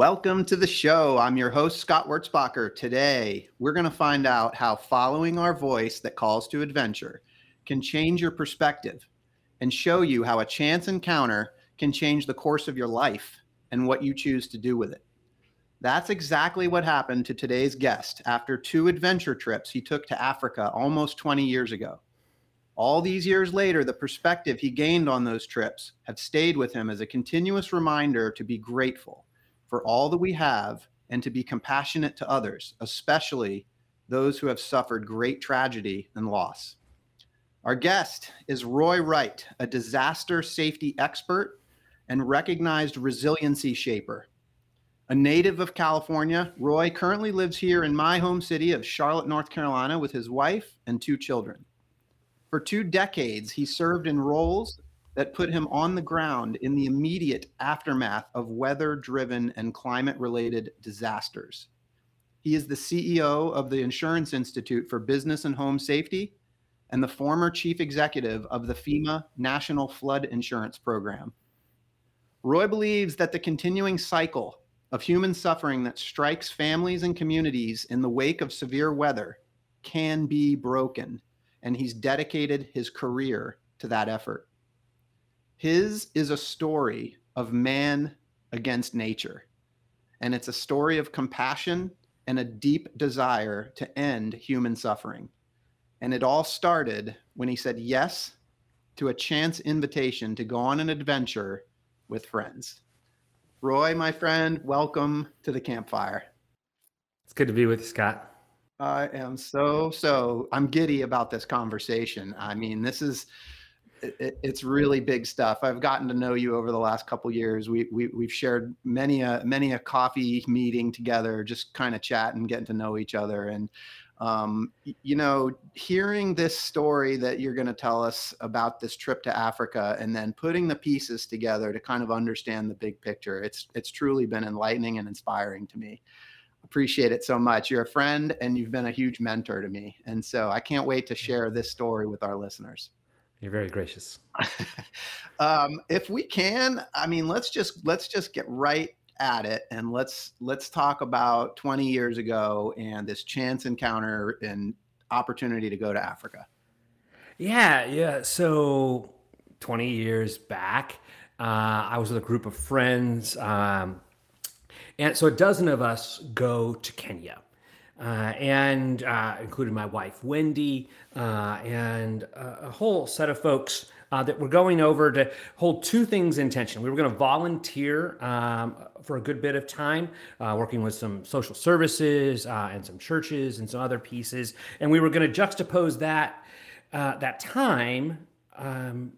Welcome to the show. I'm your host, Scott Wurzbacher. Today, we're going to find out how following our voice that calls to adventure can change your perspective and show you how a chance encounter can change the course of your life and what you choose to do with it. That's exactly what happened to today's guest after two adventure trips he took to Africa almost 20 years ago. All these years later, the perspective he gained on those trips have stayed with him as a continuous reminder to be grateful for all that we have and to be compassionate to others, especially those who have suffered great tragedy and loss. Our guest is Roy Wright, a disaster safety expert and recognized resiliency shaper. A native of California, Roy currently lives here in my home city of Charlotte, North Carolina, with his wife and two children. For two decades, he served in roles that put him on the ground in the immediate aftermath of weather driven and climate related disasters. He is the CEO of the Insurance Institute for Business and Home Safety and the former chief executive of the FEMA National Flood Insurance Program. Roy believes that the continuing cycle of human suffering that strikes families and communities in the wake of severe weather can be broken, and he's dedicated his career to that effort. His is a story of man against nature. And it's a story of compassion and a deep desire to end human suffering. And it all started when he said yes to a chance invitation to go on an adventure with friends. Roy, my friend, welcome to the campfire. It's good to be with you, Scott. I am so, so, I'm giddy about this conversation. I mean, this is it, it's really big stuff. I've gotten to know you over the last couple years. We, we we've shared many a many a coffee meeting together, just kind of chatting, getting to know each other. And um, you know, hearing this story that you're going to tell us about this trip to Africa, and then putting the pieces together to kind of understand the big picture. It's it's truly been enlightening and inspiring to me. Appreciate it so much. You're a friend, and you've been a huge mentor to me. And so I can't wait to share this story with our listeners. You're very gracious. um, if we can, I mean, let's just let's just get right at it and let's let's talk about 20 years ago and this chance encounter and opportunity to go to Africa. Yeah, yeah. So 20 years back, uh, I was with a group of friends, um, and so a dozen of us go to Kenya uh, and uh, included my wife Wendy uh, and a whole set of folks uh, that were going over to hold two things in tension. We were going to volunteer um, for a good bit of time, uh, working with some social services uh, and some churches and some other pieces, and we were going to juxtapose that that time um,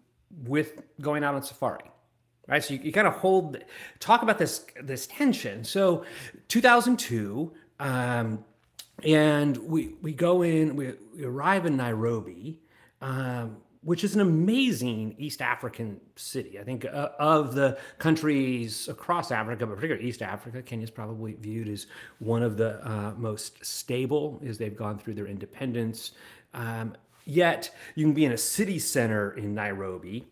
with going out on safari right so you, you kind of hold talk about this this tension so 2002 um, and we we go in, we, we arrive in Nairobi, um, which is an amazing East African city. I think uh, of the countries across Africa, but particularly East Africa, Kenya is probably viewed as one of the uh, most stable as they've gone through their independence. Um, yet you can be in a city center in Nairobi.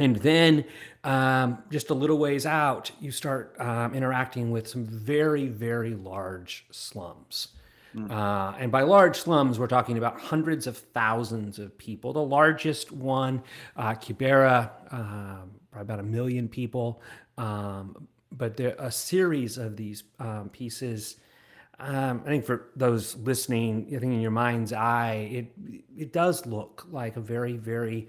And then um, just a little ways out, you start um, interacting with some very, very large slums. Mm. Uh, and by large slums, we're talking about hundreds of thousands of people. The largest one, uh, Kibera, um, probably about a million people. Um, but there a series of these um, pieces. Um, I think for those listening, I think in your mind's eye, it it does look like a very very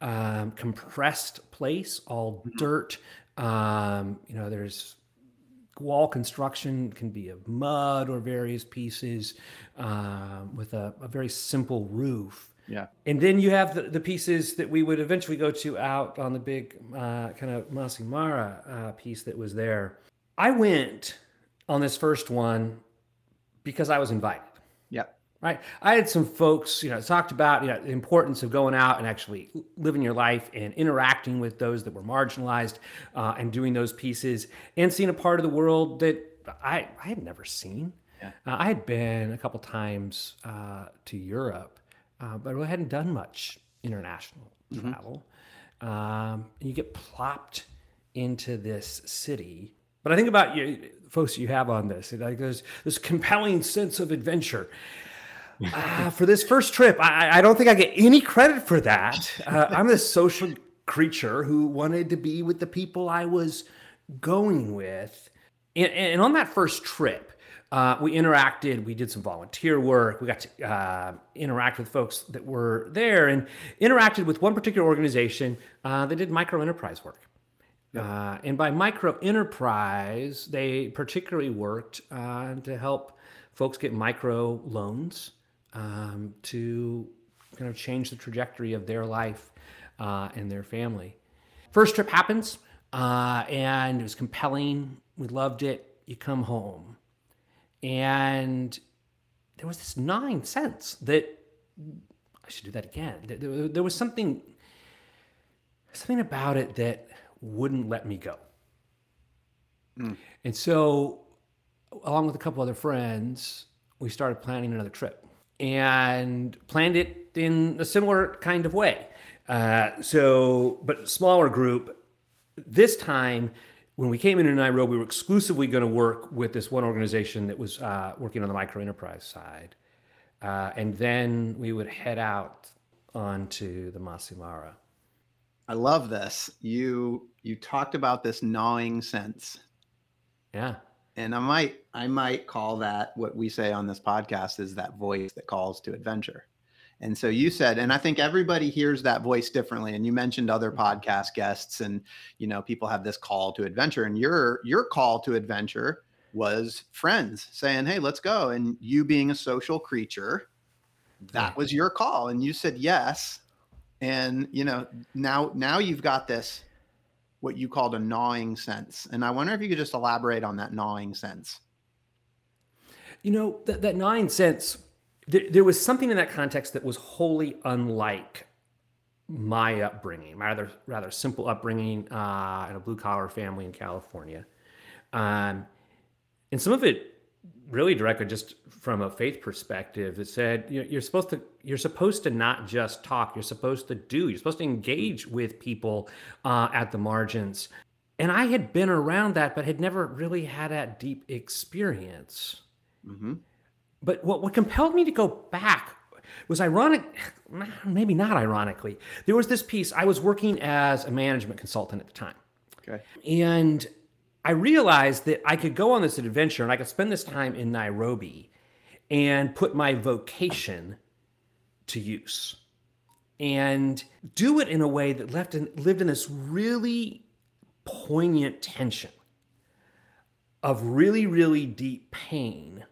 um, compressed place, all mm-hmm. dirt. Um, you know, there's wall construction can be of mud or various pieces uh, with a, a, very simple roof. Yeah. And then you have the, the, pieces that we would eventually go to out on the big uh, kind of Masai Mara uh, piece that was there. I went on this first one because I was invited. Yep. Right. I had some folks, you know, talked about you know the importance of going out and actually living your life and interacting with those that were marginalized, uh, and doing those pieces and seeing a part of the world that I I had never seen. Yeah. Uh, I had been a couple times uh, to Europe, uh, but I hadn't done much international travel. Um, and you get plopped into this city. But I think about you, folks you have on this. Like there's this compelling sense of adventure. Uh, for this first trip, I, I don't think I get any credit for that. Uh, I'm a social creature who wanted to be with the people I was going with. And, and on that first trip, uh, we interacted. We did some volunteer work. We got to uh, interact with folks that were there and interacted with one particular organization uh, that did micro enterprise work. Uh, and by micro enterprise, they particularly worked uh, to help folks get micro loans um, to kind of change the trajectory of their life uh, and their family. First trip happens, uh, and it was compelling. We loved it. You come home, and there was this gnawing sense that I should do that again. There- was something, something about it that wouldn't let me go. And so, along with a couple other friends, we started planning another trip and planned it in a similar kind of way. Uh, so, but smaller group. This time, when we came into Nairobi, we were exclusively going to work with this one organization that was uh, working on the micro enterprise side. Uh, and then we would head out onto the Masai Mara. I love this. You you talked about this gnawing sense. Yeah. And I might I might call that what we say on this podcast is that voice that calls to adventure. And so you said, and I think everybody hears that voice differently. And you mentioned other mm-hmm. podcast guests, and you know, people have this call to adventure. And your your call to adventure was friends saying, Hey, let's go. And you being a social creature, that was your call. And you said yes. And you know, now now you've got this what you called a gnawing sense. And I wonder if you could just elaborate on that gnawing sense. You know, that, that nine cents, there, there was something in that context that was wholly unlike my upbringing, my rather, rather simple upbringing uh, in a blue collar family in California. Um, and some of it really directly just from a faith perspective it said you know, you're supposed to you're supposed to not just talk you're supposed to do you're supposed to engage with people uh, at the margins and i had been around that but had never really had that deep experience hmm but what, what compelled me to go back was ironic, maybe not ironically. There was this piece, I was working as a management consultant at the time. Okay. And I realized that I could go on this adventure and I could spend this time in Nairobi and put my vocation to use and do it in a way that left in, lived in this really poignant tension of really, really deep pain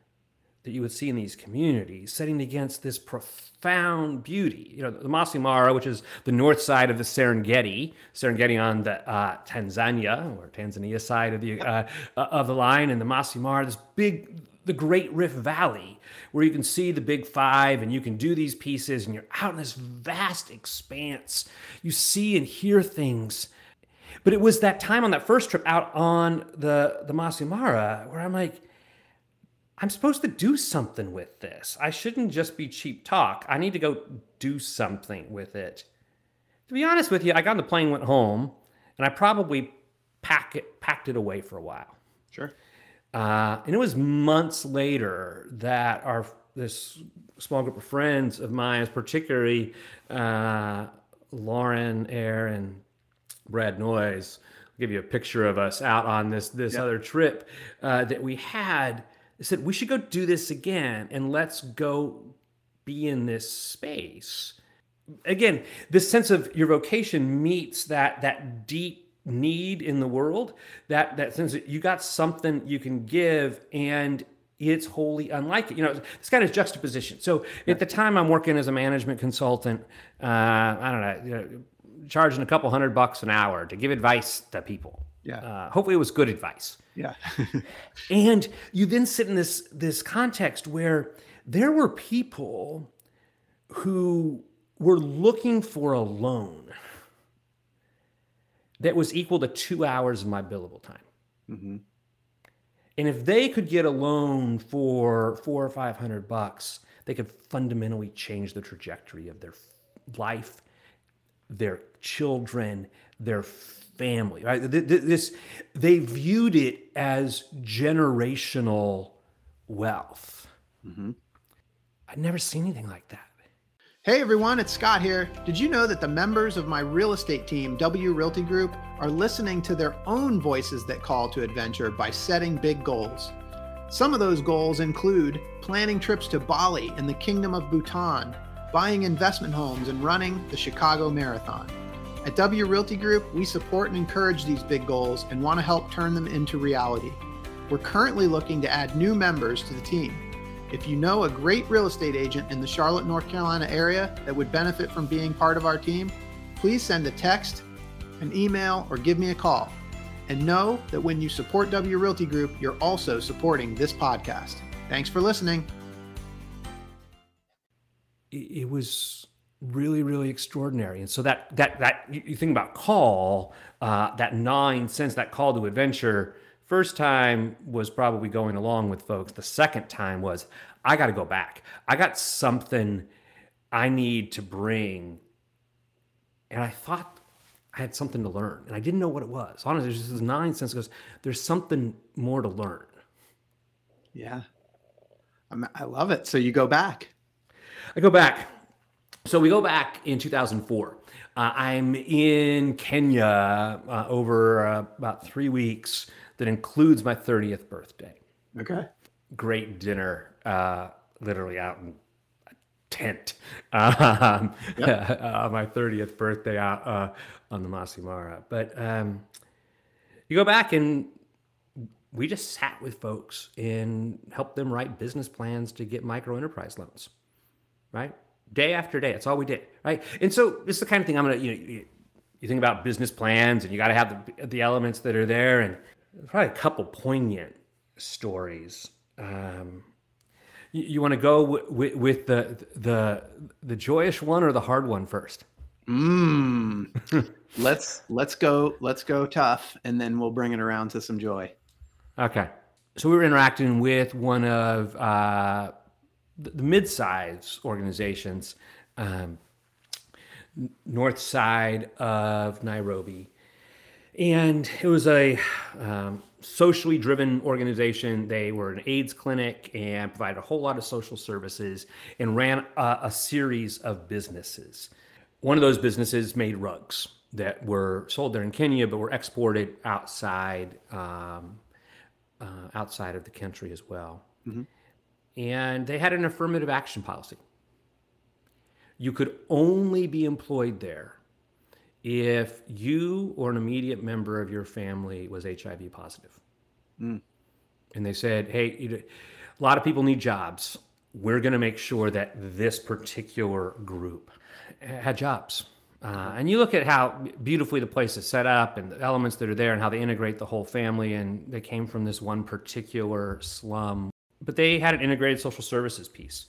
that you would see in these communities, setting against this profound beauty. You know, the Masai Mara, which is the north side of the Serengeti, Serengeti on the uh, Tanzania or Tanzania side of the uh, uh, of the line, and the Masai Mara, this big, the Great Rift Valley, where you can see the Big Five, and you can do these pieces, and you're out in this vast expanse. You see and hear things. But it was that time on that first trip out on the the Masai Mara where I'm like, I'm supposed to do something with this. I shouldn't just be cheap talk. I need to go do something with it. To be honest with you, I got on the plane, went home, and I probably pack it, packed it away for a while. Sure. Uh, and it was months later that our this small group of friends of mine, particularly uh, Lauren Air and Brad Noyes, I'll give you a picture of us out on this this Yeah. other trip uh, that we had. They said we should go do this again, and let's go be in this space. Again this sense of your vocation meets that that deep need in the world that that sense that you got something you can give and it's wholly unlike it. You know it's kind of juxtaposition. So at the time i'm working as a management consultant uh, i don't know, you know charging a couple hundred bucks an hour to give advice to people. Yeah. uh, hopefully it was good advice Yeah. and you then sit in this this context where there were people who were looking for a loan that was equal to two hours of my billable time. Mm-hmm. And if they could get a loan for four or five hundred bucks, they could fundamentally change the trajectory of their life, their children, their family. Right? This they viewed it as generational wealth. Mm-hmm. I'd never seen anything like that. Hey everyone, it's Scott here. Did you know that the members of my real estate team, W Realty Group, are listening to their own voices that call to adventure by setting big goals? Some of those goals include planning trips to Bali and the Kingdom of Bhutan, buying investment homes, and running the Chicago Marathon. At W Realty Group, we support and encourage these big goals and want to help turn them into reality. We're currently looking to add new members to the team. If you know a great real estate agent in the Charlotte, North Carolina area that would benefit from being part of our team, please send a text, an email, or give me a call. And know that when you support W Realty Group, you're also supporting this podcast. Thanks for listening. It was really, really extraordinary. And so that that that you think about call, uh, that nine sense that call to adventure First time was probably going along with folks. The second time was, I got to go back. I got something I need to bring. And I thought I had something to learn, and I didn't know what it was. Honestly, there's just nine sense goes, there's something more to learn. Yeah. I'm, I love it. So you go back. I go back. So we go back in 2004. Uh, I'm in Kenya uh, over uh, about three weeks that includes my 30th birthday. Okay. Great dinner, uh, literally out in a tent um, yep. uh, my 30th birthday out uh, on the Masai Mara. But um, you go back and we just sat with folks and helped them write business plans to get micro enterprise loans, right? Day after day. That's all we did, right? And so this is the kind of thing I'm gonna, you know, you think about business plans and you got to have the, the elements that are there and probably a couple poignant stories. Um, you, you want to go w- w- with the the the joyous one or the hard one first? Mm. let's let's go let's go tough, and then we'll bring it around to some joy. Okay. So we were interacting with one of uh, the, mid-sized organizations, um, north side of Nairobi, and it was a um, socially driven organization. They were an AIDS clinic and provided a whole lot of social services and ran a, a series of businesses. One of those businesses made rugs that were sold there in Kenya, but were exported outside um, uh, outside of the country as well. Mm-hmm. And they had an affirmative action policy. You could only be employed there if you or an immediate member of your family was HIV positive. Mm. And they said, hey, a lot of people need jobs. We're going to make sure that this particular group had jobs. Uh, and you look at how beautifully the place is set up and the elements that are there and how they integrate the whole family. And they came from this one particular slum, but they had an integrated social services piece.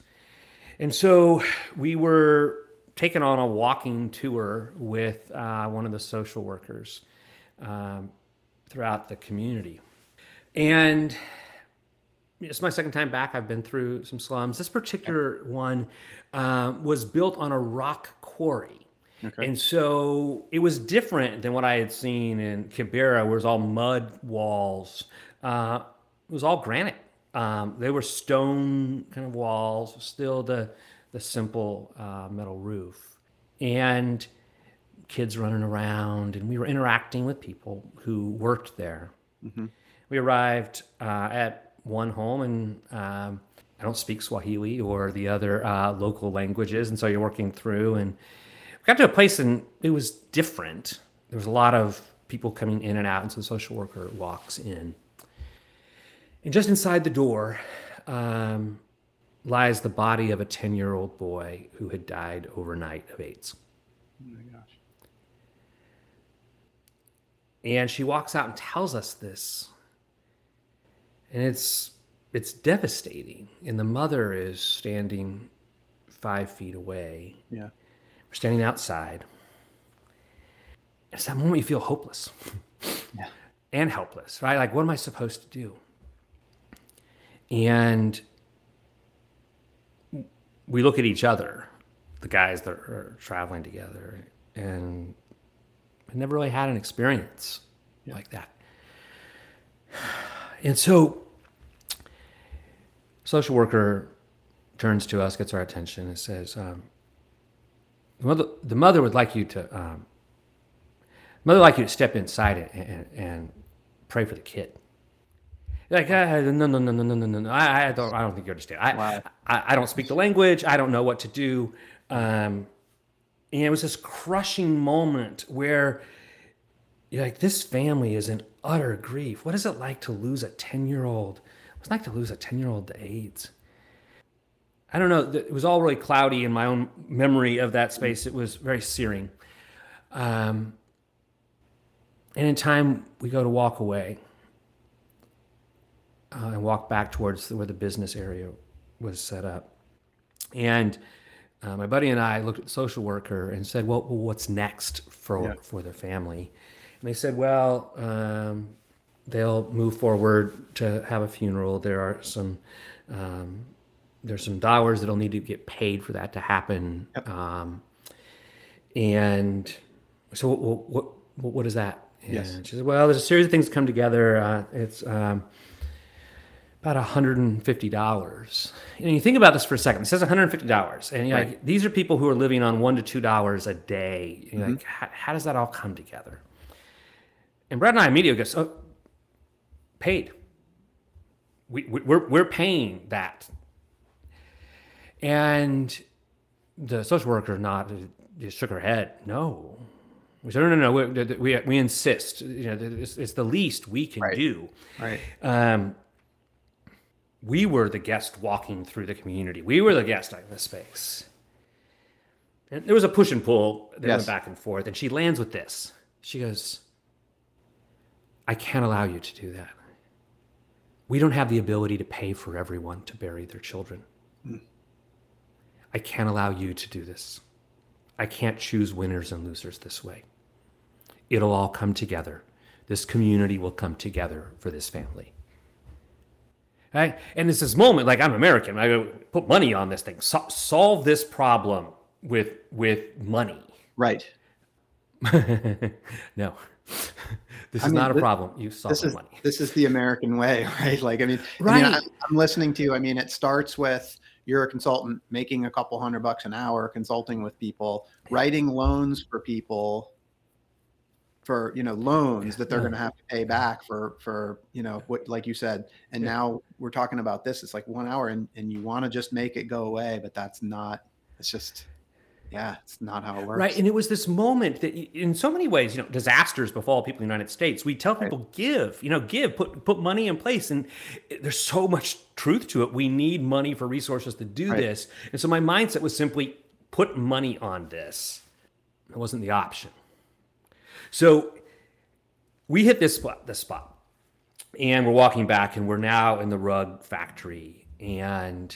And so we were taken on a walking tour with uh, one of the social workers um, throughout the community. And it's my second time back. I've been through some slums. This particular one uh, was built on a rock quarry. Okay. And so it was different than what I had seen in Kibera, where it was all mud walls. Uh, it was all granite. Um, they were stone kind of walls, still the the simple uh, metal roof. And kids running around, and we were interacting with people who worked there. Mm-hmm. We arrived uh, at one home, and um, I don't speak Swahili or the other uh, local languages, and so you're working through. And we got to a place, and it was different. There was a lot of people coming in and out, and so the social worker walks in. And just inside the door, um, lies the body of a 10 year old boy who had died overnight of AIDS. Oh my gosh. And she walks out and tells us this. and it's it's devastating. And the mother is standing five feet away. Yeah. We're standing outside. It's that moment you feel hopeless Yeah. and helpless, right? Like, what am I supposed to do? And we look at each other, the guys that are traveling together, and I never really had an experience like that. And so, social worker turns to us, gets our attention, and says, um, the, mother, "The mother would like you to, um, mother would like you to step inside and, and, and pray for the kid." Like uh, no no no no no no no I, I don't I don't think you understand. I, wow. I I don't speak the language. I don't know what to do. Um, and it was this crushing moment where you're like, this family is in utter grief. What is it like to lose a ten year old? What's it like to lose a ten year old to AIDS? I don't know. It was all really cloudy in my own memory of that space. It was very searing. Um, and in time, we go to walk away uh, and walked back towards where the business area was set up. And uh, my buddy and I looked at the social worker and said, "Well, what's next for Yeah. for their family?" And they said, "Well, um, they'll move forward to have a funeral. There are some um, there's some dollars that'll need to get paid for that to happen." Um, and so, what what, what, is that? And Yes. she said, "Well, there's a series of things that come together. Uh, it's." Um, about $150. And you think about this for a second. It says $150. And you're like, these are people who are living on one to two dollars a day. You're like, how, how does that all come together? And Brad and I immediately go, oh, paid. We, we, we're, we're paying that. And the social worker nodded, just shook her head. No. We said, no, no, no. We, we, we insist. You know, it's, it's the least we can Right. do. Right. Um, we were the guest walking through the community. We were the guest in the space. And there was a push and pull that Yes. went back and forth. And she lands with this. She goes, I can't allow you to do that. We don't have the ability to pay for everyone to bury their children. I can't allow you to do this. I can't choose winners and losers this way. It'll all come together. This community will come together for this family. Right? And it's this moment, like I'm American, I go put money on this thing, so- solve this problem with with money. Right. no, this is mean, not a problem. You solve This is money. this is the American way, right? Like I mean, I mean, I, I'm listening to. you. I mean, it starts with you're a consultant making a couple hundred bucks an hour consulting with people, writing loans for people for you know loans that they're Yeah. going to have to pay back for for you know what like you said and Yeah. now we're talking about this it's like one hour and, and you want to just make it go away but that's not it's just yeah it's not how it works Right. And it was this moment that, in so many ways, you know, disasters befall people in the United States. We tell people, give, you know, give, put put money in place. And there's so much truth to it. We need money for resources to do Right. this. And so my mindset was simply put money on this. It wasn't the option. So we hit this spot, this spot, and we're walking back, and we're now in the rug factory. And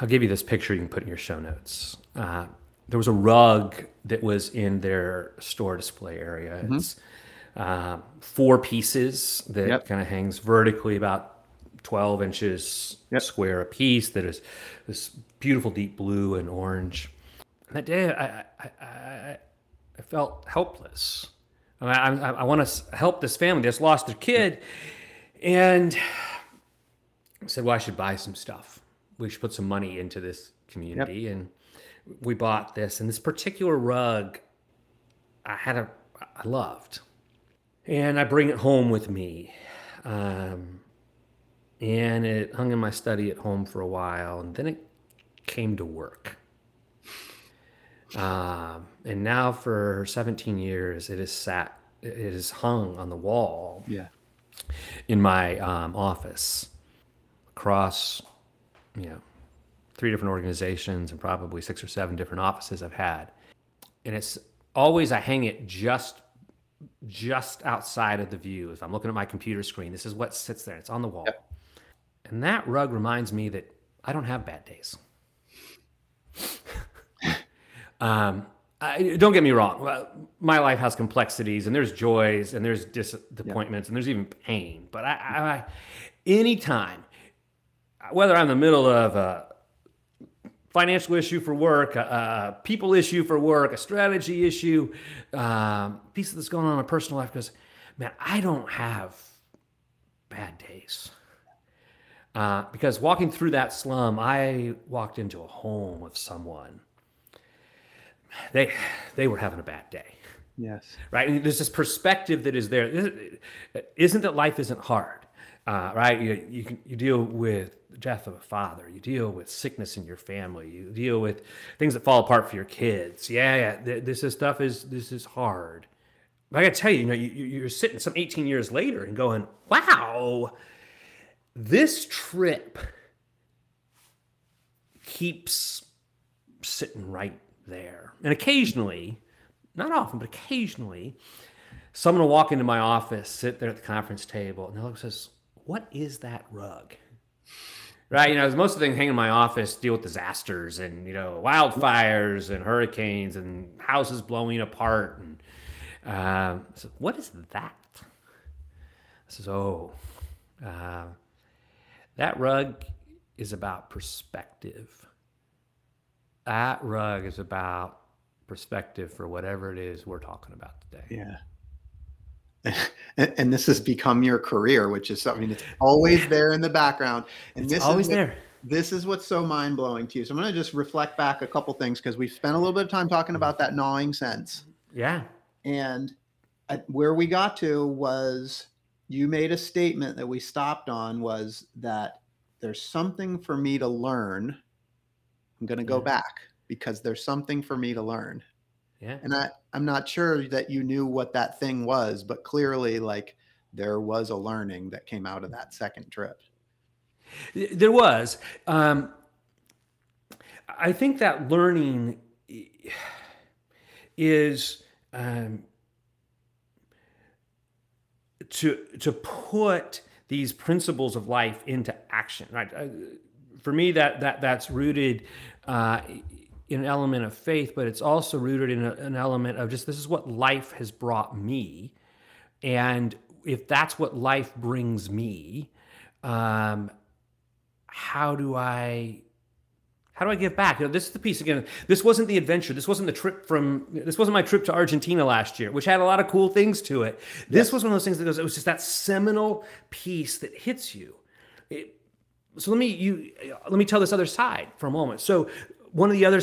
I'll give you this picture you can put in your show notes. Uh, there was a rug that was in their store display area. It's uh, four pieces that Yep. kind of hangs vertically about 12 inches Yep. square a piece that is this beautiful deep blue and orange. And that day, I, I, I, I- felt helpless. I, I, I want to help this family that's lost their kid. And I said, well, I should buy some stuff. We should put some money into this community. And we bought this. And this particular rug, I had a, I loved. And I bring it home with me. Um, and it hung in my study at home for a while. And then it came to work. Um, and now for 17 years, it is sat, it is hung on the wall yeah in my um, office across, you know, three different organizations and probably six or seven different offices I've had. And it's always, I hang it just just outside of the view. If I'm looking at my computer screen, this is what sits there. It's on the wall. Yep. And that rug reminds me that I don't have bad days. Um, I, don't get me wrong. My life has complexities, and there's joys, and there's disappointments, and there's even pain. But I, I, anytime, whether I'm in the middle of a financial issue for work, a, a people issue for work, a strategy issue, um, piece that's going on in my personal life, because man, I don't have bad days. Uh, because walking through that slum, I walked into a home with someone. They they were having a bad day. Yes. Right. And there's this perspective that is there. Isn't that life isn't hard, uh, right? You you, can, you deal with the death of a father. You deal with sickness in your family. You deal with things that fall apart for your kids. Yeah, yeah. This is stuff is this is hard. But I got to tell you, you know, you, you're sitting some 18 years later and going, wow this trip keeps sitting right there. And occasionally, not often, but occasionally, someone will walk into my office, sit there at the conference table, and they'll look says, What is that rug? Right, you know, most of the things hanging in my office deal with disasters and you know wildfires and hurricanes and houses blowing apart. And uh, so what is that? I says, "Oh, uh, that rug is about perspective. That rug is about perspective for whatever it is we're talking about today. Yeah. And, and this has become your career, which is something that's always there in the background. And it's this always is there. This is what's so mind blowing to you. So I'm going to just reflect back a couple things because we've spent a little bit of time talking about that gnawing sense. Yeah. And where we got to was you made a statement that we stopped on was that there's something for me to learn. I'm going to go yeah. back because there's something for me to learn. Yeah. And I, I'm not sure that you knew what that thing was, but clearly, like, there was a learning that came out of that second trip. There was. Um, I think that learning is um, to to put these principles of life into action. Right? Uh, for me, that that that's rooted uh, in an element of faith, but it's also rooted in a, an element of just this is what life has brought me, and if that's what life brings me, um, how do I how do I give back? You know, this is the piece again. This wasn't the adventure. This wasn't the trip from. This wasn't my trip to Argentina last year, which had a lot of cool things to it. This yes. was one of those things that goes. It was just that seminal piece that hits you. It, so let me you let me tell this other side for a moment. So one of the other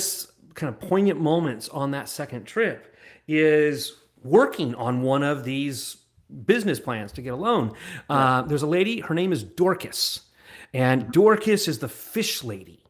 kind of poignant moments on that second trip is working on one of these business plans to get a loan. Uh, there's a lady. Her name is Dorcas, and Dorcas is the fish lady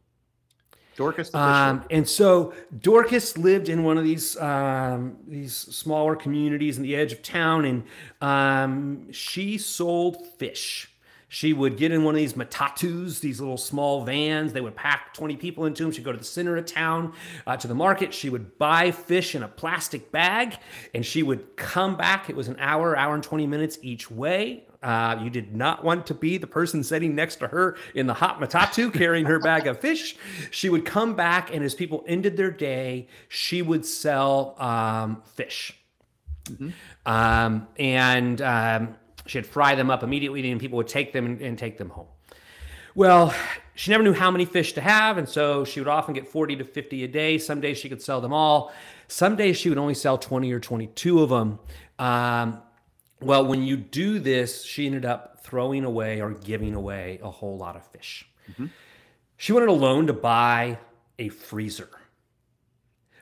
Dorcas. Um, and so Dorcas lived in one of these um, these smaller communities in the edge of town, and um, she sold fish. She would get in one of these matatus, these little small vans. They would pack 20 people into them. She'd go to the center of town uh, to the market. She would buy fish in a plastic bag and she would come back. It was an hour, hour and 20 minutes each way. Uh, you did not want to be the person sitting next to her in the hot matatu carrying her bag of fish. She would come back, and as people ended their day, she would sell um, fish. Mm-hmm. Um, and um, she'd fry them up immediately, and people would take them and, and take them home. Well, she never knew how many fish to have, and so she would often get 40 to 50 a day. Some days she could sell them all. Some days she would only sell 20 or 22 of them. Um, well, when you do this, she ended up throwing away or giving away a whole lot of fish. Mm-hmm. She wanted a loan to buy a freezer.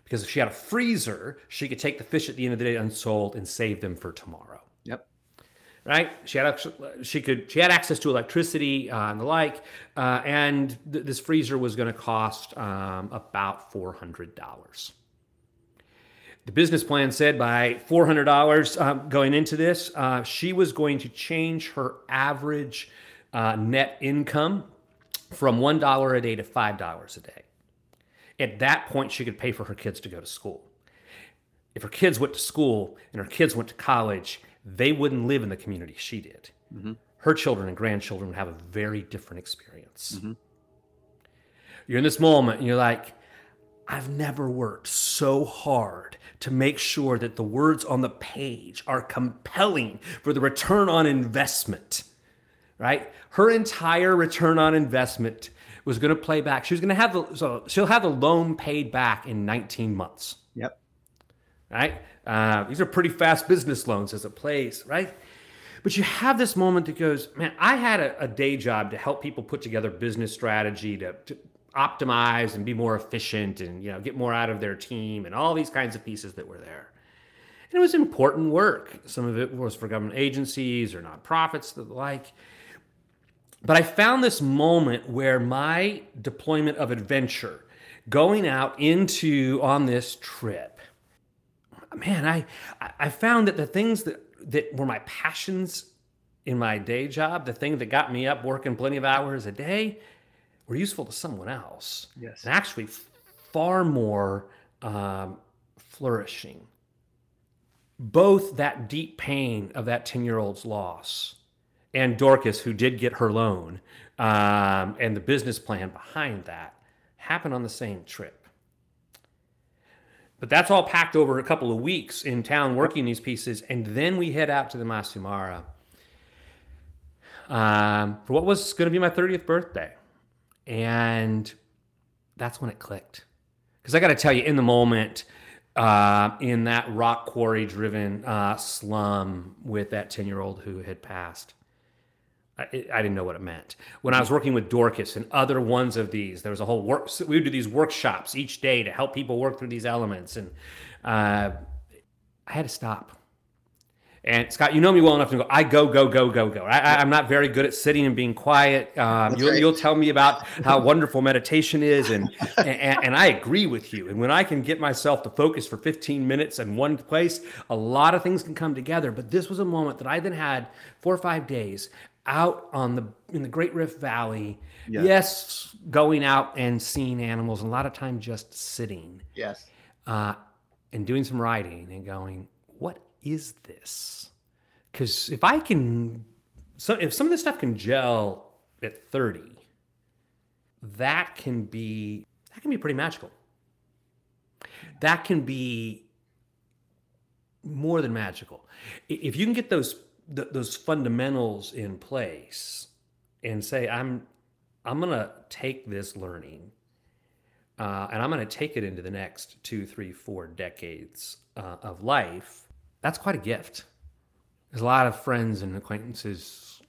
Because if she had a freezer, she could take the fish at the end of the day unsold and save them for tomorrow. Right? She had she could she had access to electricity uh, and the like, uh, and th- this freezer was going to cost um, about four hundred dollars. The business plan said by $400 uh, going into this, uh, she was going to change her average uh, net income from $1 a day to $5 a day. At that point, she could pay for her kids to go to school. if her kids went to school and her kids went to college, they wouldn't live in the community she did. Mm-hmm. Her children and grandchildren would have a very different experience. Mm-hmm. You're in this moment and you're like, I've never worked so hard to make sure that the words on the page are compelling for the return on investment, right? Her entire return on investment was going to play back. She was going to have the, so she'll have the loan paid back in 19 months. Yep. Right. Uh, these are pretty fast business loans as it plays, right? But you have this moment that goes, man, I had a, a day job to help people put together business strategy to, to optimize and be more efficient and you know get more out of their team and all these kinds of pieces that were there. And it was important work. Some of it was for government agencies or nonprofits, the like. But I found this moment where my deployment of adventure, going out into on this trip, man, I I found that the things that that were my passions in my day job, the thing that got me up working plenty of hours a day, were useful to someone else. Yes. And actually far more um, flourishing. Both that deep pain of that 10 year old's loss and Dorcas, who did get her loan, um, and the business plan behind that happened on the same trip. But that's all packed over a couple of weeks in town working these pieces. And then we head out to the Masai Mara um, for what was going to be my 30th birthday. And that's when it clicked. Because I got to tell you, in the moment, uh, in that rock quarry driven uh, slum with that 10 year old who had passed, I, I, didn't know what it meant. When I was working with Dorcas and other ones of these, there was a whole work. We would do these workshops each day to help people work through these elements. And uh, I had to stop and Scott, you know me well enough to go, I go, go, go, go, go. I, am not very good at sitting and being quiet. Um, you'll, right. you'll, tell me about how wonderful meditation is. And, and, and I agree with you. And when I can get myself to focus for 15 minutes in one place, a lot of things can come together. But this was a moment that I then had four or five days out on the in the Great Rift Valley. Yes, yes going out and seeing animals, and a lot of time just sitting. Yes. Uh, and doing some writing and going, what is this? Because if I can, so if some of this stuff can gel at 30, that can be that can be pretty magical. That can be more than magical. If you can get those those fundamentals in place and say, I'm I'm gonna take this learning uh, and I'm gonna take it into the next two, three, four decades uh, of life that's quite a gift. There's a lot of friends and acquaintances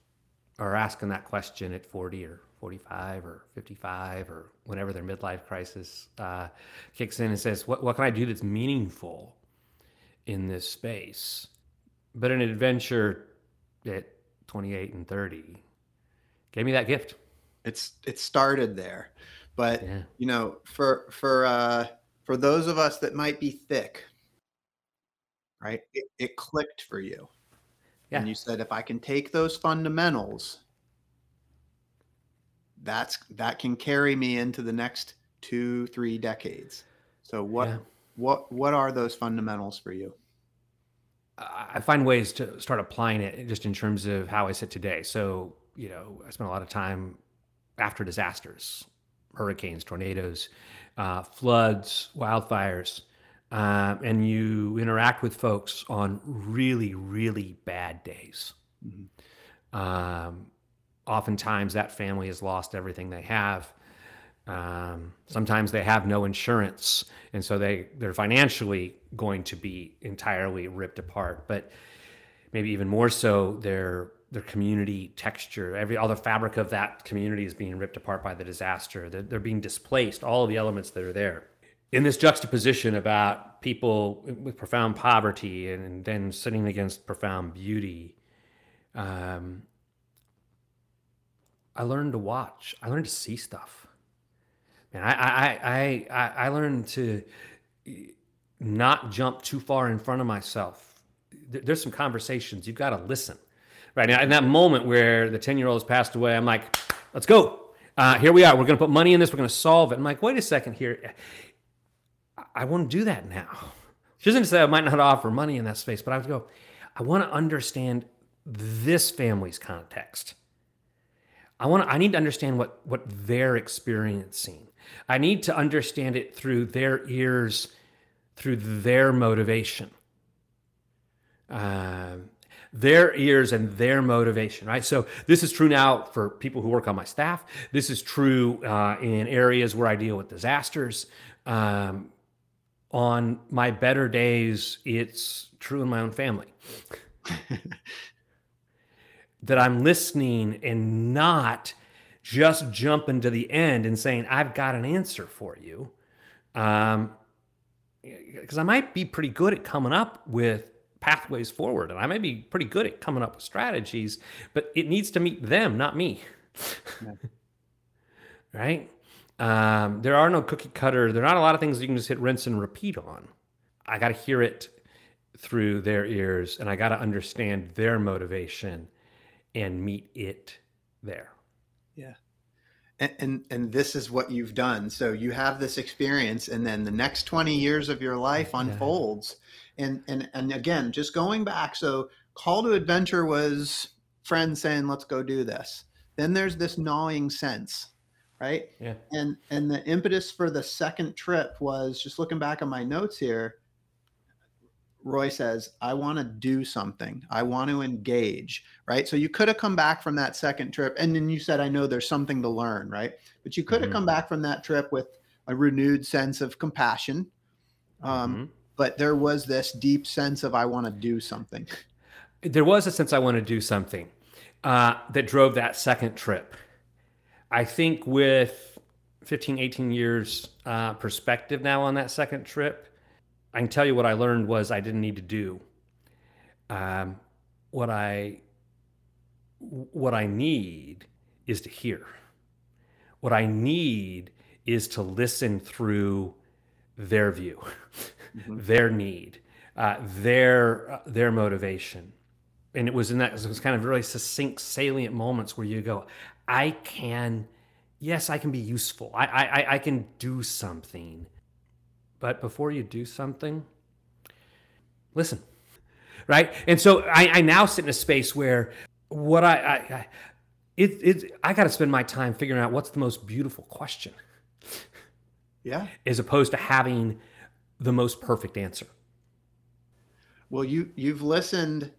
are asking that question at 40 or 45 or 55 or whenever their midlife crisis uh, kicks in and says, what, what can I do that's meaningful in this space? But an adventure at 28 and 30 gave me that gift. It's it started there, but yeah. you know, for for uh, for those of us that might be thick, right? It, it clicked for you. Yeah. And you said, if I can take those fundamentals, that's that can carry me into the next two, three decades. So what yeah. what what are those fundamentals for you? I find ways to start applying it just in terms of how I sit today. So, you know, I spend a lot of time after disasters, hurricanes, tornadoes, uh, floods, wildfires uh, and you interact with folks on really, really bad days. Mm-hmm. Um, oftentimes, that family has lost everything they have. Um, sometimes they have no insurance, and so they they're financially going to be entirely ripped apart. But maybe even more so, their their community texture, every all the fabric of that community is being ripped apart by the disaster. They're, they're being displaced. All of the elements that are there in this juxtaposition about people with profound poverty and, then sitting against profound beauty, um, I learned to watch. I learned to see stuff. And I, I, I, I, learned to not jump too far in front of myself. There's some conversations you've got to listen. Right now, in that moment where the 10 year old has passed away, I'm like, let's go. Uh, here we are. We're going to put money in this. We're going to solve it. I'm like, wait a second here I want to do that now. She doesn't say I might not offer money in that space, but I would go, I want to understand this family's context. I want to, I need to understand what what they're experiencing. I need to understand it through their ears, through their motivation. Um, their ears and their motivation, right? So this is true now for people who work on my staff. This is true uh, in areas where I deal with disasters. Um, on my better days, it's true in my own family. that I'm listening and not just jumping to the end and saying, I've got an answer for you. Um, because I might be pretty good at coming up with pathways forward and I may be pretty good at coming up with strategies, but it needs to meet them, not me. Yeah. right? Um, there are no cookie cutter. There are not a lot of things you can just hit rinse and repeat on. I got to hear it through their ears and I got to understand their motivation and meet it there. And, and this is what you've done. So you have this experience and then the next 20 years of your life unfolds. Yeah. And and and again, just going back, so call to adventure was friends saying, "Let's go do this." Then there's this gnawing sense right? Yeah. And and the impetus for the second trip was just looking back on my notes here. Roy says, I want to do something. I want to engage, right? So you could have come back from that second trip. And then you said, I know there's something to learn, right? But you could have mm-hmm. come back from that trip with a renewed sense of compassion. Um, mm-hmm. But there was this deep sense of, I want to do something. There was a sense I want to do something uh, that drove that second trip. I think with 15, 18 years uh, perspective now on that second trip, I can tell you what I learned was I didn't need to do. Um, what I what I need is to hear. What I need is to listen through their view, mm-hmm. their need, uh, their uh, their motivation. And it was in that it was kind of really succinct, salient moments where you go, I can, yes, I can be useful. I, I, I can do something. But before you do something, listen. Right. And so I, I now sit in a space where what I, I, I it, it, I got to spend my time figuring out what's the most beautiful question. Yeah. As opposed to having the most perfect answer. Well, you you've listened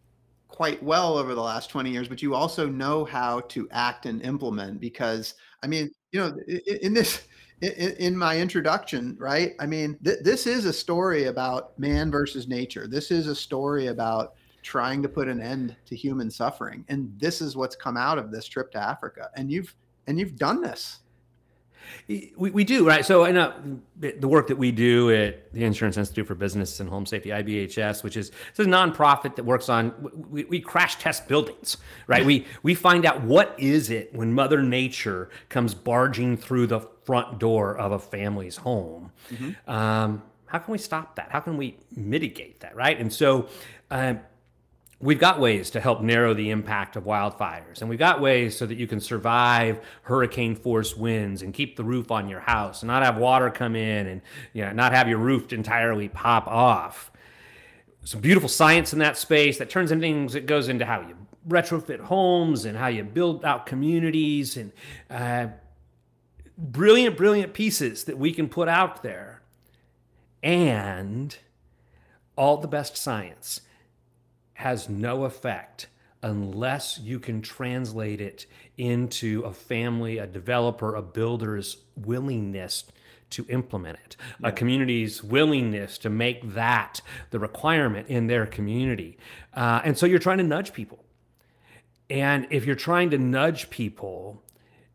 quite well over the last 20 years, but you also know how to act and implement because I mean, you know, in, in this in, my introduction, right? I mean, th- this is a story about man versus nature. This is a story about trying to put an end to human suffering, and this is what's come out of this trip to Africa. And you've and you've done this. We, we do right. So I know the work that we do at the Insurance Institute for Business and Home Safety (IBHS), which is it's a nonprofit that works on we, we crash test buildings. Right. we we find out what is it when Mother Nature comes barging through the front door of a family's home. Mm-hmm. Um, how can we stop that? How can we mitigate that? Right. And so. Uh, we've got ways to help narrow the impact of wildfires and we've got ways so that you can survive hurricane force winds and keep the roof on your house and not have water come in and you know not have your roof entirely pop off. Some beautiful science in that space that turns into things that goes into how you retrofit homes and how you build out communities and uh, brilliant brilliant pieces that we can put out there. And all the best science has no effect unless you can translate it into a family, a developer, a builder's willingness to implement it, yeah. a community's willingness to make that the requirement in their community. Uh, and so you're trying to nudge people. And if you're trying to nudge people,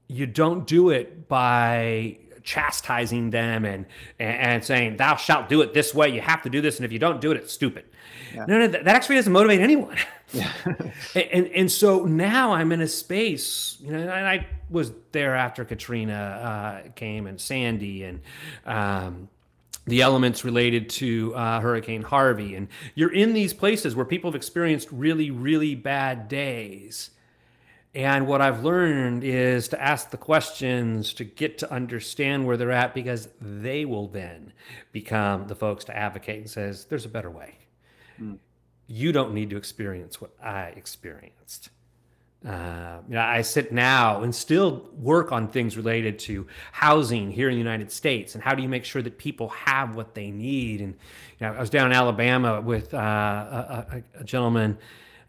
you don't do it by chastising them and, and saying, Thou shalt do it this way. You have to do this. And if you don't do it, it's stupid. Yeah. No, no, that actually doesn't motivate anyone. Yeah. and and so now I'm in a space, you know, and I was there after Katrina uh, came and Sandy and um, the elements related to uh, Hurricane Harvey, and you're in these places where people have experienced really, really bad days, And what I've learned is to ask the questions to get to understand where they're at because they will then become the folks to advocate and says, there's a better way. Mm. You don't need to experience what I experienced. Uh, you know, I sit now and still work on things related to housing here in the United States and how do you make sure that people have what they need. And you know, I was down in Alabama with uh, a, a, gentleman,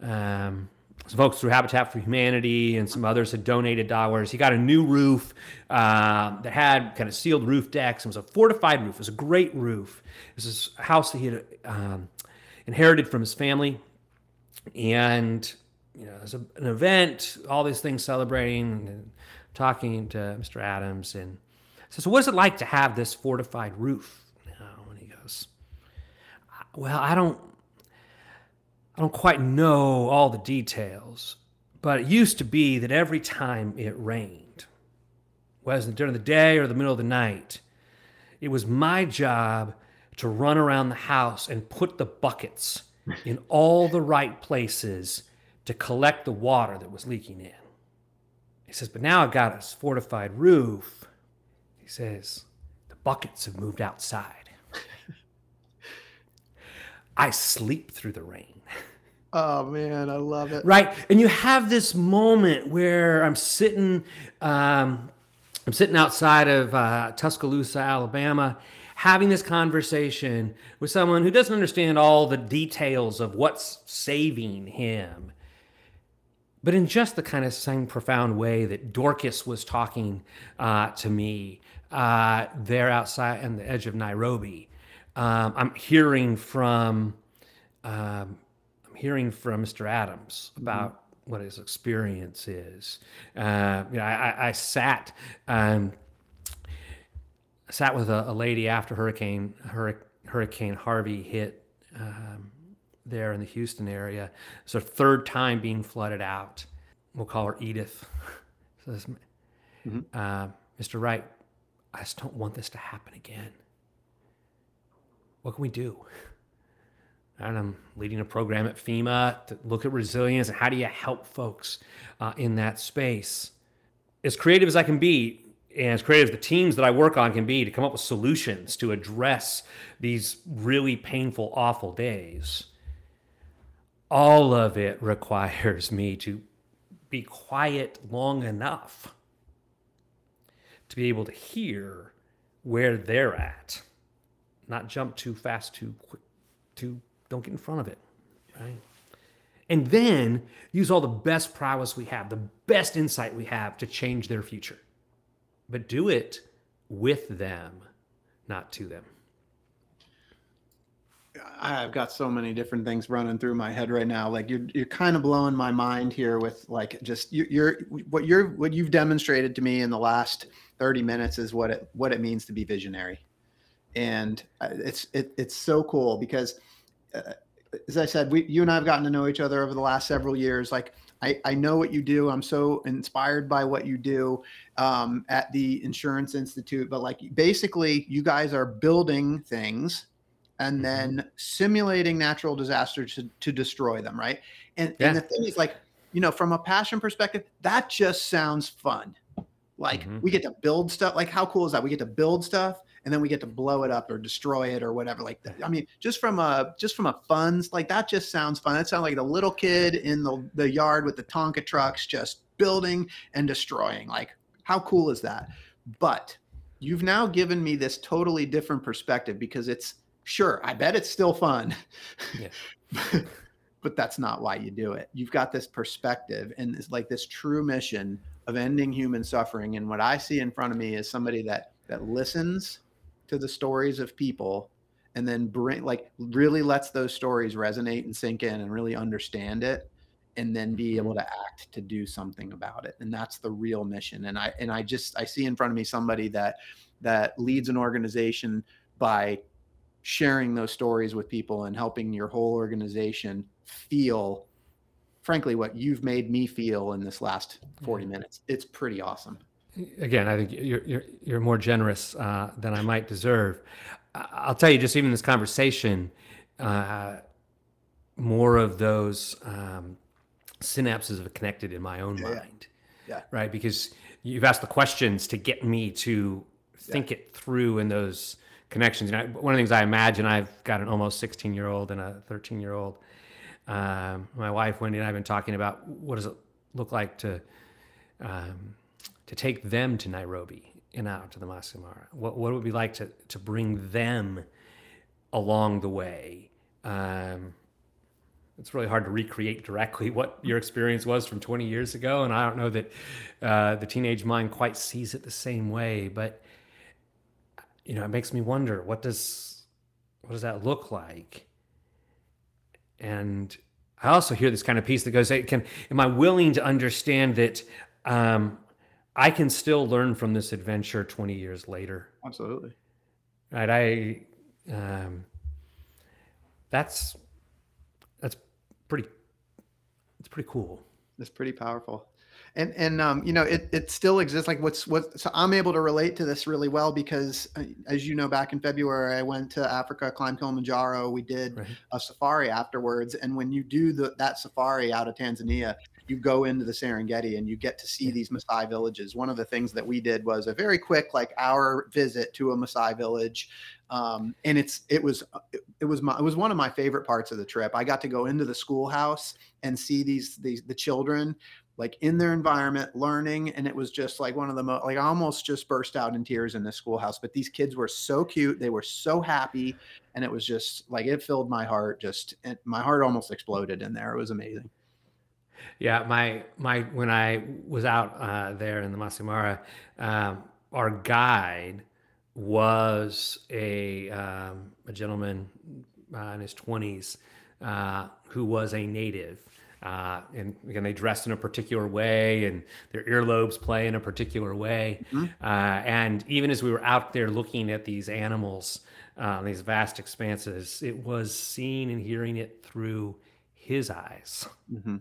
um, folks through Habitat for Humanity and some others had donated dollars. He got a new roof uh, that had kind of sealed roof decks. It was a fortified roof. It was a great roof. This is a house that he had um, inherited from his family, and you know, there's an event, all these things celebrating, and talking to Mr. Adams, and says, "So, what is it like to have this fortified roof?" And he goes, "Well, I don't, I don't quite know all the details, but it used to be that every time it rained, whether during the day or the middle of the night, it was my job to run around the house and put the buckets in all the right places." to collect the water that was leaking in. He says, But now I've got a fortified roof. He says, The buckets have moved outside. I sleep through the rain. Oh man, I love it. Right, and you have this moment where I'm sitting, um, I'm sitting outside of uh, Tuscaloosa, Alabama, having this conversation with someone who doesn't understand all the details of what's saving him but in just the kind of same profound way that Dorcas was talking uh, to me uh, there outside on the edge of Nairobi. Um, I'm hearing from um, hearing from Mr. Adams about mm-hmm. what his experience is. Uh, you know, I, I sat um, sat with a, a, lady after Hurricane Hurricane Harvey hit um, there in the Houston area. It's her third time being flooded out. We'll call her Edith. Mm-hmm. uh, Mr. Wright, I just don't want this to happen again. What can we do? And I'm leading a program at FEMA to look at resilience and how do you help folks uh, in that space. As creative as I can be, and as creative as the teams that I work on can be to come up with solutions to address these really painful, awful days all of it requires me to be quiet long enough to be able to hear where they're at, not jump too fast, too quick, too don't get in front of it, right? And then use all the best prowess we have, the best insight we have to change their future. But do it with them, not to them. I've got so many different things running through my head right now. Like you're you're kind of blowing my mind here with like just you're, you're what you're what you've demonstrated to me in the last 30 minutes is what it what it means to be visionary, and uh, it's it, it's so cool because as I said, we you and I have gotten to know each other over the last several years. Like I, I know what you do. I'm so inspired by what you do um, at the Insurance Institute. But like basically, you guys are building things and mm-hmm. then simulating natural disasters to, to destroy them, right? And, yeah. and the thing is, like, you know, from a passion perspective, that just sounds fun. Like mm-hmm. we get to build stuff. Like, how cool is that? We get to build stuff and then we get to blow it up or destroy it or whatever. Like, that. I mean, just from a just from a funds, like that just sounds fun. That sounds like the little kid in the the yard with the Tonka trucks just building and destroying. Like, how cool is that? But you've now given me this totally different perspective because it's Sure, I bet it's still fun. Yeah. but that's not why you do it. You've got this perspective and it's like this true mission of ending human suffering. And what I see in front of me is somebody that that listens to the stories of people and then bring like really lets those stories resonate and sink in and really understand it and then be able mm-hmm. to act to do something about it. And that's the real mission. And i and i just i see in front of me somebody that that leads an organization by sharing those stories with people and helping your whole organization feel frankly what you've made me feel in this last 40 minutes. It's pretty awesome again i think you're you're, you're more generous uh, than i might deserve i'll tell you just even this conversation uh, more of those um, synapses have connected in my own Yeah, yeah. mind. Yeah. Right. Because you've asked the questions to get me to think it through in those connections. You know, one of the things I imagine, I've got an almost 16 year old and a 13 year old. Um, my wife Wendy and I have been talking about what does it look like to um, to take them to Nairobi and out to the Masai Mara. What what it would be like to to bring them along the way. Um, it's really hard to recreate directly what your experience was from 20 years ago, and I don't know that uh, the teenage mind quite sees it the same way. But you know, it makes me wonder what does what does that look like? And I also hear this kind of piece that goes, hey, "Can am I willing to understand that um, I can still learn from this adventure 20 years later?" Absolutely. Right? I um, that's that's pretty it's pretty cool. It's pretty powerful. And and um, you know, it it still exists. Like what's what so I'm able to relate to this really well because uh, as you know, back in February I went to Africa, climbed Kilimanjaro. We did Right. a safari afterwards. And when you do the, that safari out of Tanzania, you go into the Serengeti and you get to see these Maasai villages. One of the things that we did was a very quick, like hour visit to a Maasai village. Um, and it's, it was, it, was my, it was one of my favorite parts of the trip. I got to go into the schoolhouse and see these, these, the children like in their environment learning. And it was just like one of the most, like I almost just burst out in tears in the schoolhouse, but these kids were so cute. They were so happy and it was just like it filled my heart just my heart almost exploded in there it was amazing Yeah, my my when I was out uh, there in the Masai Mara, um, our guide was a um, a gentleman uh, in his twenties uh, who was a native. Uh, and again, they dressed in a particular way, and their earlobes play in a particular way. Mhm. Uh, and even as we were out there looking at these animals, uh, these vast expanses, it was seeing and hearing it through his eyes. mm-hmm.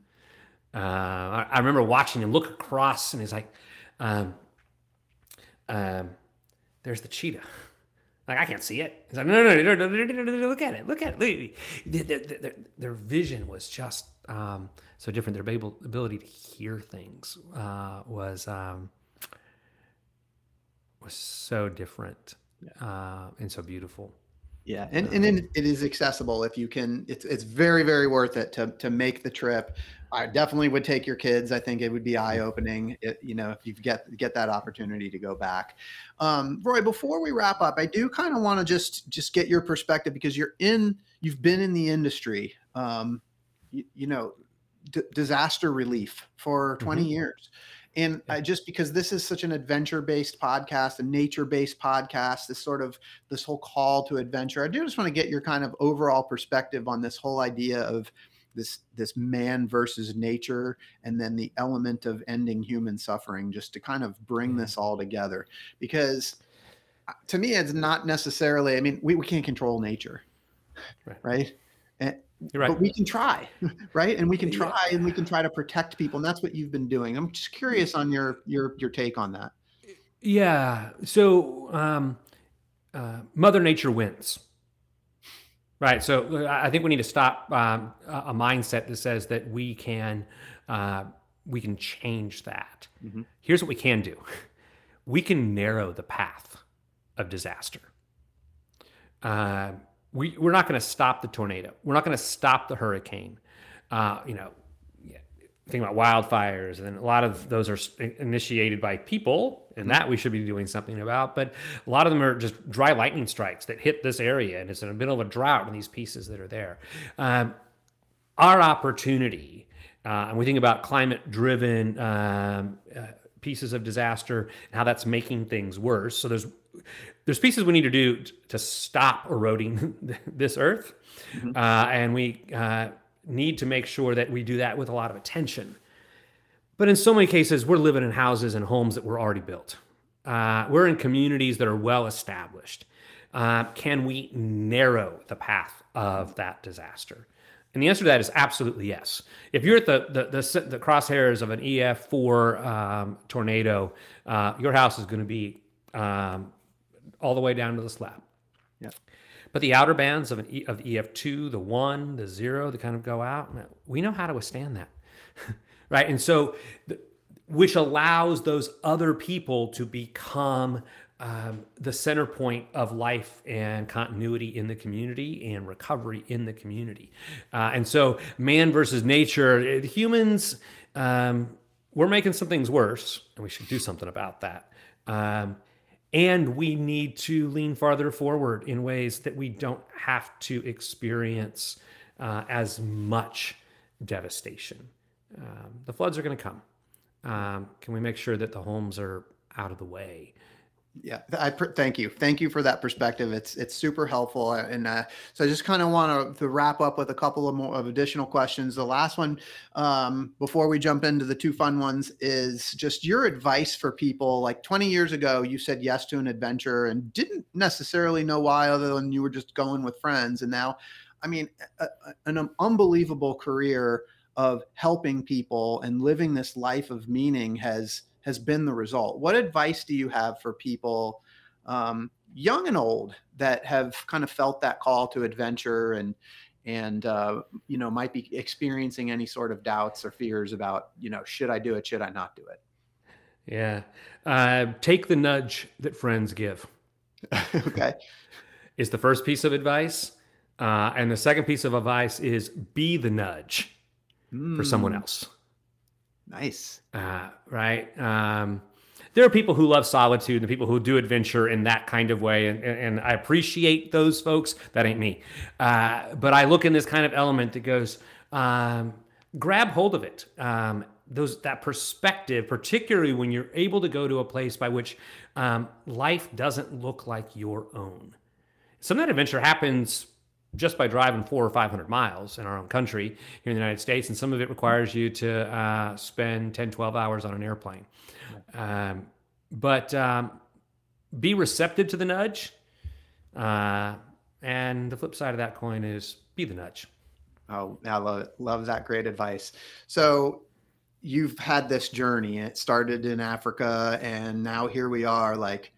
Uh, I, I remember watching him look across, and he's like, um, um, "There's the cheetah." Like I can't see it. He's like, "No, no, no, no, no, no, no, no, look at it, look at it." Their, their, their, vision was just um, so different. Their able, ability to hear things uh, was um, was so different uh, and so beautiful. Yeah and, and then it is accessible if you can it's it's very very worth it to to make the trip. I definitely would take your kids. I think it would be eye-opening it, you know if you get get that opportunity to go back. Um, roy before we wrap up i do kind of want to just just get your perspective because you're in you've been in the industry um, you, you know d- disaster relief for 20 Mhm. years and Yeah. I, just because this is such an adventure-based podcast, a nature-based podcast, this sort of this whole call to adventure, I do just want to get your kind of overall perspective on this whole idea of this this man versus nature, and then the element of ending human suffering, just to kind of bring Yeah. this all together. Because uh, to me, it's not necessarily. I mean, we, we can't control nature, Right. right? And, You're right. but we can try right and we can try and we can try to protect people and that's what you've been doing i'm just curious on your your your take on that Yeah. So um, uh, Mother Nature wins. Right. So uh, I think we need to stop um, a mindset that says that we can uh, we can change that. Mhm. Here's what we can do: we can narrow the path of disaster. Uh, we we're not going to stop the tornado. We're not going to stop the hurricane. Uh, you know, think about wildfires, and a lot of those are initiated by people, and that we should be doing something about. But a lot of them are just dry lightning strikes that hit this area, and it's in the middle of a drought, and these pieces that are there. Um, our opportunity, uh, and we think about climate-driven um, uh, pieces of disaster and how that's making things worse. So there's there's pieces we need to do to stop eroding this earth, uh, and we uh, need to make sure that we do that with a lot of attention. But in so many cases, we're living in houses and homes that were already built. Uh, we're in communities that are well established. Uh, can we narrow the path of that disaster? And the answer to that is absolutely yes. If you're at the the, the, the crosshairs of an EF4 um, tornado, uh, your house is going to be um, all the way down to the slab. Yeah. But the outer bands of an e, of EF2, the one, the zero, that kind of go out, we know how to withstand that. right? And so, which allows those other people to become um, the center point of life and continuity in the community and recovery in the community. Uh, and so, man versus nature, humans, um, we're making some things worse, and we should do something about that. Um, and we need to lean farther forward in ways that we don't have to experience uh, as much devastation. Um, the floods are going to come. Um, can we make sure that the homes are out of the way? Yeah, I pr- thank you. Thank you for that perspective. It's it's super helpful. And uh, so I just kind of want to wrap up with a couple of more of additional questions. The last one, um, before we jump into the two fun ones, is just your advice for people. Like 20 years ago, you said yes to an adventure and didn't necessarily know why, other than you were just going with friends. And now, I mean, a, an unbelievable career of helping people and living this life of meaning has has been the result. What advice do you have for people, um, young and old, that have kind of felt that call to adventure and and uh, you know might be experiencing any sort of doubts or fears about you know should I do it, should I not do it? Yeah, uh, take the nudge that friends give. okay, is the first piece of advice, uh, and the second piece of advice is be the nudge mm. for someone hmm. else. Nice. Uh, right. Um, there are people who love solitude and people who do adventure in that kind of way. And, and I appreciate those folks. That ain't me. Uh, but I look in this kind of element that goes, um, grab hold of it. Um, those that perspective, particularly when you're able to go to a place by which um, life doesn't look like your own. Some of that adventure happens just by driving four or 500 miles in our own country here in the United States. And some of it requires you to uh, spend 10, 12 hours on an airplane. Um, but um, be receptive to the nudge. Uh, and the flip side of that coin is be the nudge. Oh, I love. Love that great advice. So you've had this journey. It started in Africa, and now here we are, like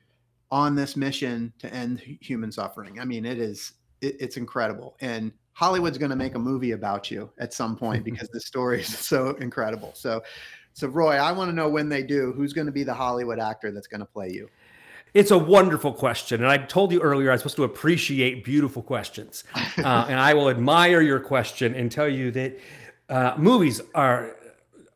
on this mission to end human suffering. I mean, it is it, it's incredible. And Hollywood's going to make a movie about you at some point because the story is so incredible. So, so Roy, I want to know when they do, who's going to be the Hollywood actor that's going to play you? It's a wonderful question. And I told you earlier, I'm supposed to appreciate beautiful questions. Uh, and I will admire your question and tell you that uh, movies are,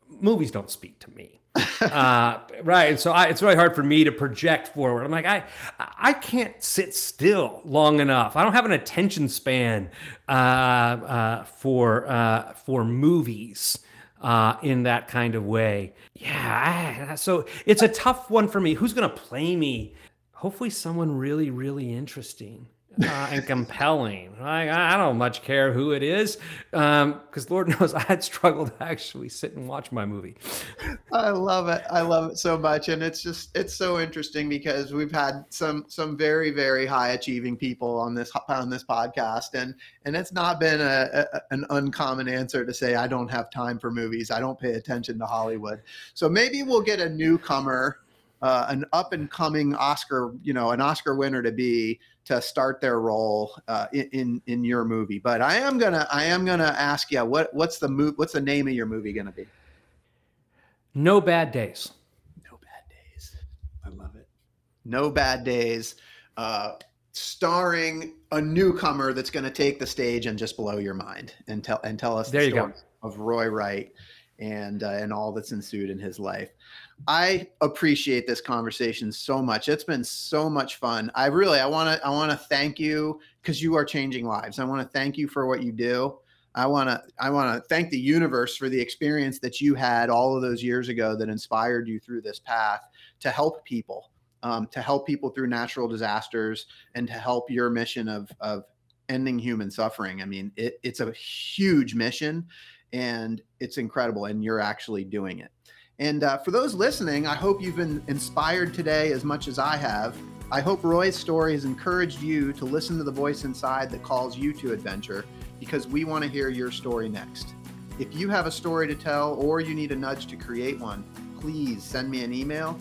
movies don't speak to me uh, right. And so I, it's really hard for me to project forward. I'm like, I, I can't sit still long enough. I don't have an attention span uh, uh, for uh, for movies. Uh, in that kind of way, yeah. I, so it's a tough one for me. Who's going to play me? Hopefully, someone really, really interesting uh, and compelling. I, I don't much care who it is, because um, Lord knows I'd struggle to actually sit and watch my movie. I love it. I love it so much, and it's just it's so interesting because we've had some some very very high achieving people on this on this podcast, and and it's not been a, a an uncommon answer to say I don't have time for movies. I don't pay attention to Hollywood. So maybe we'll get a newcomer. Uh, an up and coming Oscar, you know, an Oscar winner to be to start their role uh, in in your movie. But I am gonna I am gonna ask you what what's the mo- what's the name of your movie gonna be? No bad days. No bad days. I love it. No bad days. Uh, starring a newcomer that's going to take the stage and just blow your mind and tell and tell us there the story of Roy Wright and uh, and all that's ensued in his life. I appreciate this conversation so much. It's been so much fun. I really I want to I want to thank you because you are changing lives. I want to thank you for what you do. I want to I want to thank the universe for the experience that you had all of those years ago that inspired you through this path to help people, um, to help people through natural disasters, and to help your mission of of ending human suffering. I mean, it, it's a huge mission, and it's incredible, and you're actually doing it. And uh, for those listening, I hope you've been inspired today as much as I have. I hope Roy's story has encouraged you to listen to the voice inside that calls you to adventure because we want to hear your story next. If you have a story to tell or you need a nudge to create one, please send me an email.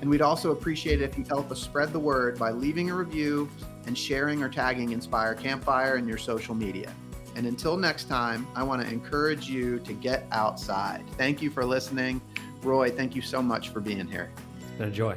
And we'd also appreciate it if you help us spread the word by leaving a review and sharing or tagging Inspire Campfire in your social media. And until next time, I want to encourage you to get outside. Thank you for listening. Roy, thank you so much for being here. It's been a joy.